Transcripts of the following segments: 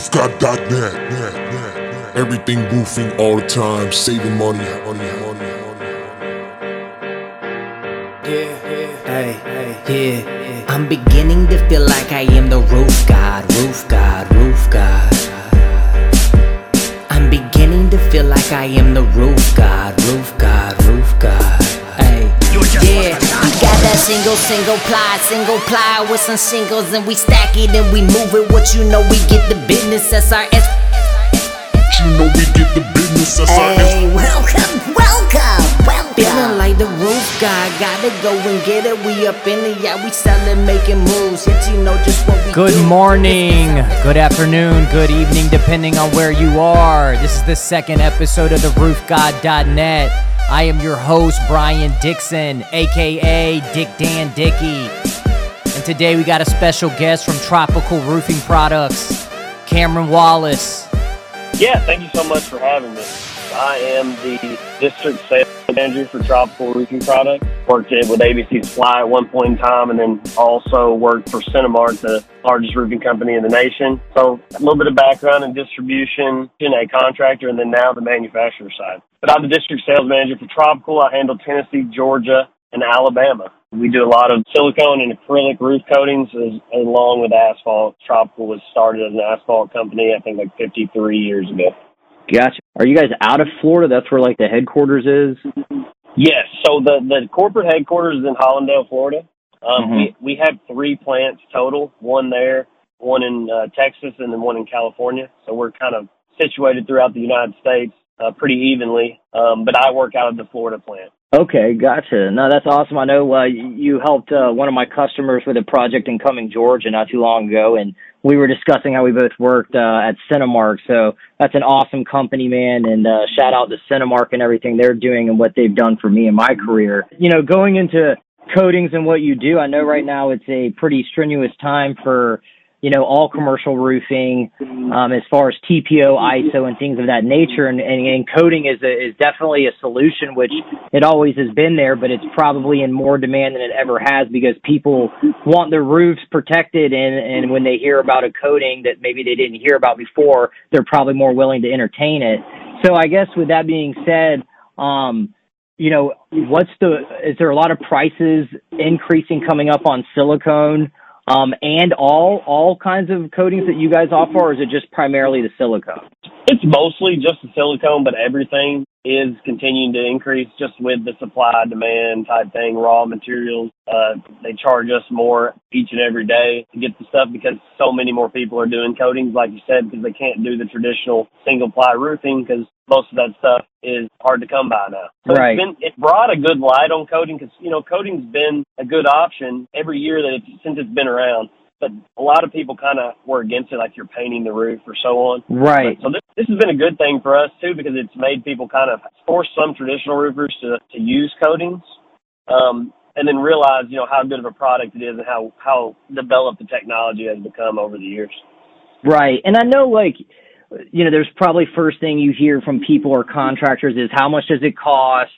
roofgod.net. Everything roofing all the time, saving money, money, money, money. Hey, hey, yeah. I'm beginning to feel like I am the roof god, roof god, roof god. I'm beginning to feel like I am the roof god, roof god, single, single ply, single ply with some shingles, and we stack it and we move it. What you know, we get the business SRS. You know we get the business, that's our Hey, welcome, welcome, welcome. Feeling like the roof guy, gotta go and get it. We up in the yeah, we selling, making moves. Yet you know just what we Good do. morning, good afternoon, good evening, depending on where you are. This is the second episode of the roofgod.net. I am your host, Brian Dixon, aka Dick Dan Dickey. And today we got a special guest from Tropical Roofing Products, Cameron Wallace. Yeah, thank you so much for having me. I am the district sales manager for Tropical Roofing Products. Worked it with ABC Supply at one point in time, and then also worked for CentiMark, the largest roofing company in the nation. So a little bit of background in distribution, in a contractor, and then now the manufacturer side. But I'm the district sales manager for Tropical. I handle Tennessee, Georgia, and Alabama. We do a lot of silicone and acrylic roof coatings as, along with asphalt. Tropical was started as an asphalt company, I think like 53 years ago. Gotcha. Are you guys out of Florida? That's where like the headquarters is. Yes. So the the corporate headquarters is in Hallandale, Florida. Um, Mhm. We we have three plants total. One there, one in uh, Texas, and then one in California. So we're kind of situated throughout the United States uh, pretty evenly. Um, but I work out of the Florida plant. Okay, gotcha. No, that's awesome. I know uh, you helped uh, one of my customers with a project in Cumming, Georgia, not too long ago, and we were discussing how we both worked uh, at CentiMark. So that's an awesome company, man. And uh, shout out to CentiMark and everything they're doing and what they've done for me in my career. You know, going into coatings and what you do, I know right now it's a pretty strenuous time for you know all commercial roofing um, as far as TPO, ISO, and things of that nature. And, and, and coating is a, is definitely a solution, which it always has been there, but it's probably in more demand than it ever has because people want their roofs protected, and and when they hear about a coating that maybe they didn't hear about before, they're probably more willing to entertain it. So I guess with that being said, um, you know, what's the is there a lot of prices increasing coming up on silicone? Um, and all all kinds of coatings that you guys offer, or is it just primarily the silicone? It's mostly just the silicone, but everything is continuing to increase just with the supply demand type thing. Raw materials, uh, they charge us more each and every day to get the stuff because so many more people are doing coatings, like you said, because they can't do the traditional single ply roofing because most of that stuff is hard to come by now. So Right. it's been it brought a good light on coating because you know coating's been a good option every year that it's since it's been around. But a lot of people kind of were against it, like you're painting the roof or so on. Right. So this, this has been a good thing for us too because it's made people kind of force some traditional roofers to, to use coatings, um, and then realize you know how good of a product it is and how how developed the technology has become over the years. Right. And I know like you know, there's probably first thing you hear from people or contractors is how much does it cost?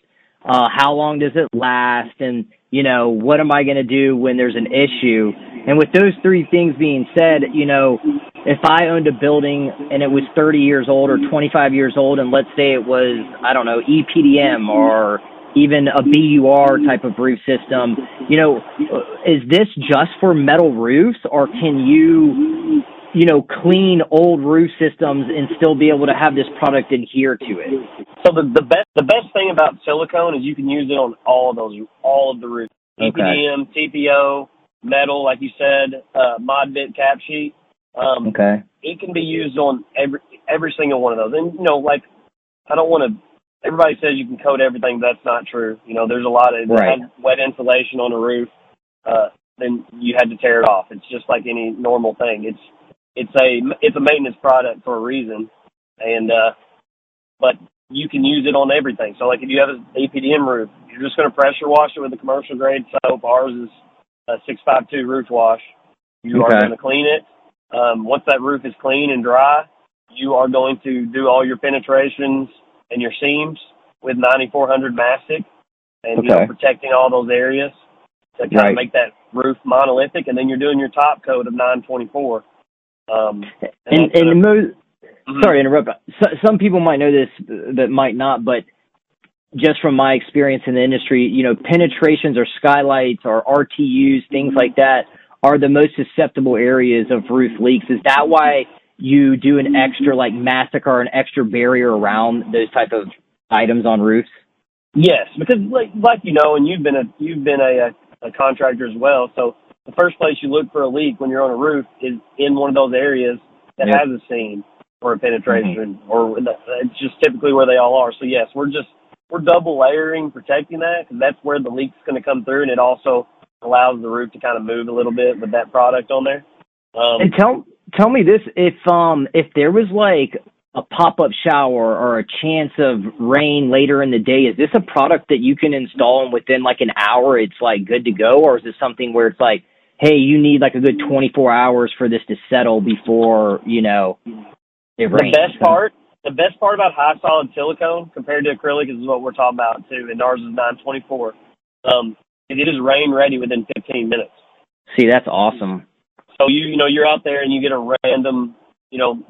Uh, how long does it last? And, you know, what am I going to do when there's an issue? And with those three things being said, you know, if I owned a building and it was 30 years old or 25 years old, and let's say it was, I don't know, EPDM or even a BUR type of roof system, you know, is this just for metal roofs or can you you know, clean old roof systems and still be able to have this product adhere to it. So the the best the best thing about silicone is you can use it on all of those all of the roofs. Okay. EPDM, TPO, metal, like you said, uh, mod bit cap sheet. Um, Okay. it can be used on every every single one of those. And you know, like I don't want to. Everybody says you can coat everything. But that's not true. You know, there's a lot of Right. wet insulation on a roof. Uh, then you had to tear it off. It's just like any normal thing. It's it's a it's a maintenance product for a reason, and uh, but you can use it on everything. So like if you have an EPDM roof, you're just going to pressure wash it with a commercial grade soap. Ours is a six five two roof wash. You Okay. are going to clean it. Um, once that roof is clean and dry, you are going to do all your penetrations and your seams with 9400 mastic and you know, protecting all those areas to kind Right. of make that roof monolithic. And then you're doing your top coat of 924 Um, and and, and most, mm-hmm. sorry to interrupt. So, some people might know this, that might not, but just from my experience in the industry, you know, penetrations or skylights or RTUs, things like that, are the most susceptible areas of roof leaks. Is that why you do an extra like mastic, or an extra barrier around those type of items on roofs? Yes, because like like you know, and you've been a you've been a, a, a contractor as well. So the first place you look for a leak when you're on a roof is in one of those areas that yep. has a seam or a penetration, mm-hmm. or it's just typically where they all are. So yes, we're just we're double layering protecting that because that's where the leak's going to come through, and it also allows the roof to kind of move a little bit with that product on there. Um, and tell tell me this: if um if there was like a pop up shower or a chance of rain later in the day, is this a product that you can install and within like an hour it's like good to go, or is this something where it's like, hey, you need like a good 24 hours for this to settle before you know it rains? The best part, the best part about high solid silicone compared to acrylic is what we're talking about too, and ours is 924. Um, it is rain ready within 15 minutes. See, that's awesome. So you you know you're out there and you get a random you know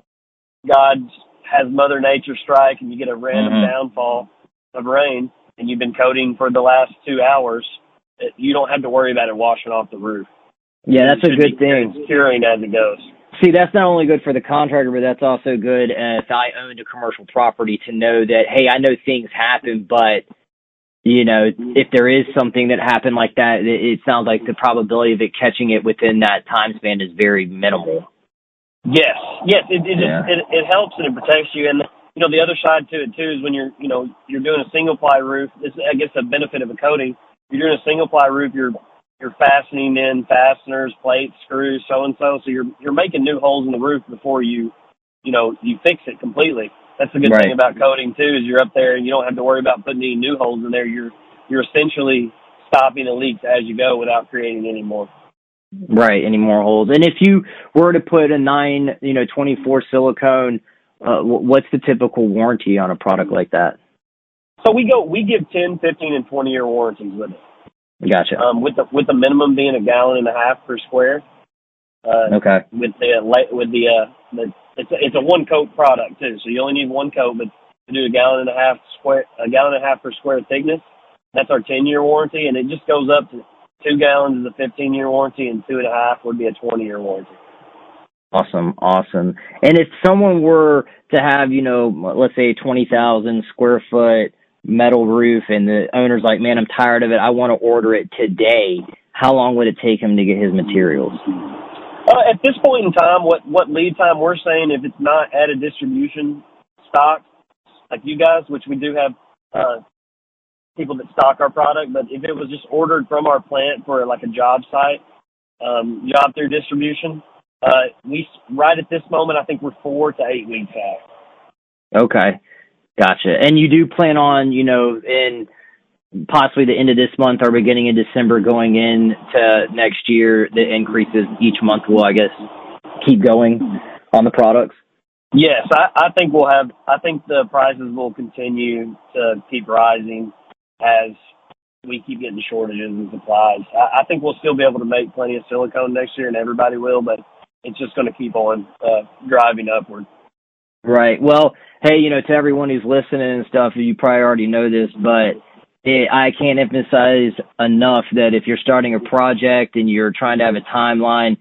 God has Mother Nature strike and you get a random mm-hmm. downfall of rain and you've been coating for the last two hours, you don't have to worry about it washing off the roof. Yeah, that's a good thing. Curing as it goes. See, that's not only good for the contractor, but that's also good if I owned a commercial property to know that, hey, I know things happen, but you know, if there is something that happened like that, it, sounds like the probability of it catching it within that time span is very minimal. Yes, yes, it it, yeah. it it helps and it protects you. And you know, the other side to it too is when you're you know you're doing a single ply roof. This I guess the benefit of a coating. You're doing a single ply roof. You're you're fastening in fasteners, plates, screws, so and so. So you're you're making new holes in the roof before you you know you fix it completely. That's the good right. thing about coating too is you're up there and you don't have to worry about putting any new holes in there. You're you're essentially stopping the leaks as you go without creating any more. Right, any more holes. And if you were to put a nine, you know, 24 silicone, uh, what's the typical warranty on a product like that? So we go, we give 10, 15, and 20 year warranties with it. Gotcha. Um, with the with the minimum being a gallon and a half per square. Uh, okay. With the with the uh, the it's a, it's a one coat product too, so you only need one coat, but to do a gallon and a half square, a gallon and a half per square thickness, that's our 10 year warranty, and it just goes up to two gallons is a 15 year warranty, and two and a half would be a 20 year warranty. Awesome, awesome. And if someone were to have, you know, let's say 20,000 square foot metal roof, and the owner's like, man, I'm tired of it, I want to order it today. How long would it take him to get his materials? Uh, at this point in time, what what lead time we're saying, if it's not at a distribution stock, like you guys, which we do have uh, people that stock our product, but if it was just ordered from our plant for like a job site, um, job through distribution, uh, we right at this moment, I think we're four to eight weeks out. Okay, gotcha. And you do plan on, you know, in possibly the end of this month or beginning of December going into next year, the increases each month will, I guess, keep going on the products? Yes, I, I think we'll have, I think the prices will continue to keep rising as we keep getting shortages and supplies. I, I think we'll still be able to make plenty of silicone next year and everybody will, but it's just going to keep on uh, driving upward. Right. Well, hey, you know, to everyone who's listening and stuff, you probably already know this, but it, I can't emphasize enough that if you're starting a project and you're trying to have a timeline,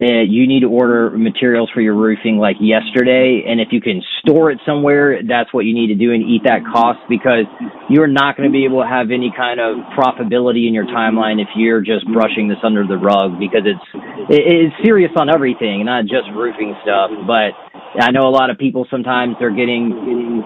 that you need to order materials for your roofing like yesterday. And if you can store it somewhere, that's what you need to do and eat that cost because you're not going to be able to have any kind of profitability in your timeline if you're just brushing this under the rug because it's it's serious on everything, not just roofing stuff. But I know a lot of people sometimes they're getting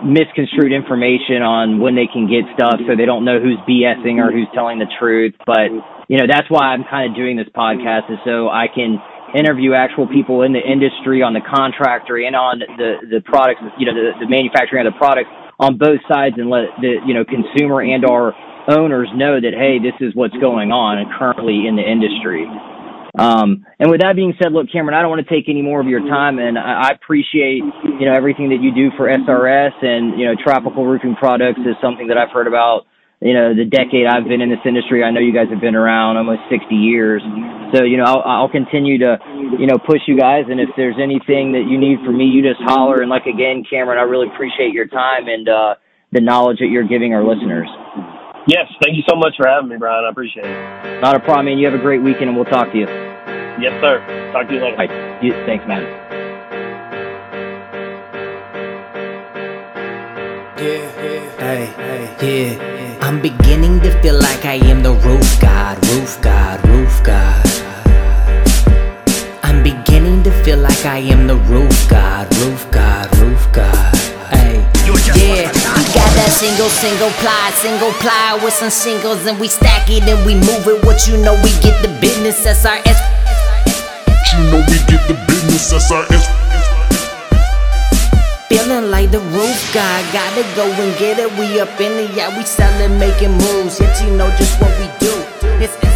misconstrued information on when they can get stuff, so they don't know who's BSing or who's telling the truth. But you know that's why I'm kind of doing this podcast is so I can interview actual people in the industry on the contractor and on the the products, you know, the, the manufacturing of the products on both sides, and let the you know consumer and our owners know that hey, this is what's going on currently in the industry. Um, and with that being said, look, Cameron, I don't want to take any more of your time, and I, I appreciate you know everything that you do for SRS and you know Tropical Roofing Products is something that I've heard about you know the decade I've been in this industry. I know you guys have been around almost 60 years. So you know, I'll, I'll continue to you know push you guys, and if there's anything that you need from me, you just holler. And like again, Cameron, I really appreciate your time and uh, the knowledge that you're giving our listeners. Yes, thank you so much for having me, Brian. I appreciate it. Not a problem, man. You have a great weekend, and we'll talk to you. Yes, sir. Talk to you later. Bye. You, thanks, man. Yeah, Yeah. Hey. Yeah. I'm beginning to feel like I am the roof god, single, single ply, single ply with some singles, and we stack it and we move it. What you know, we get the business SRS. You know we get the business SRS. Feeling like the roof guy, gotta go and get it. We up in the yeah, we sellin', making moves. Yet you know just what we do. It's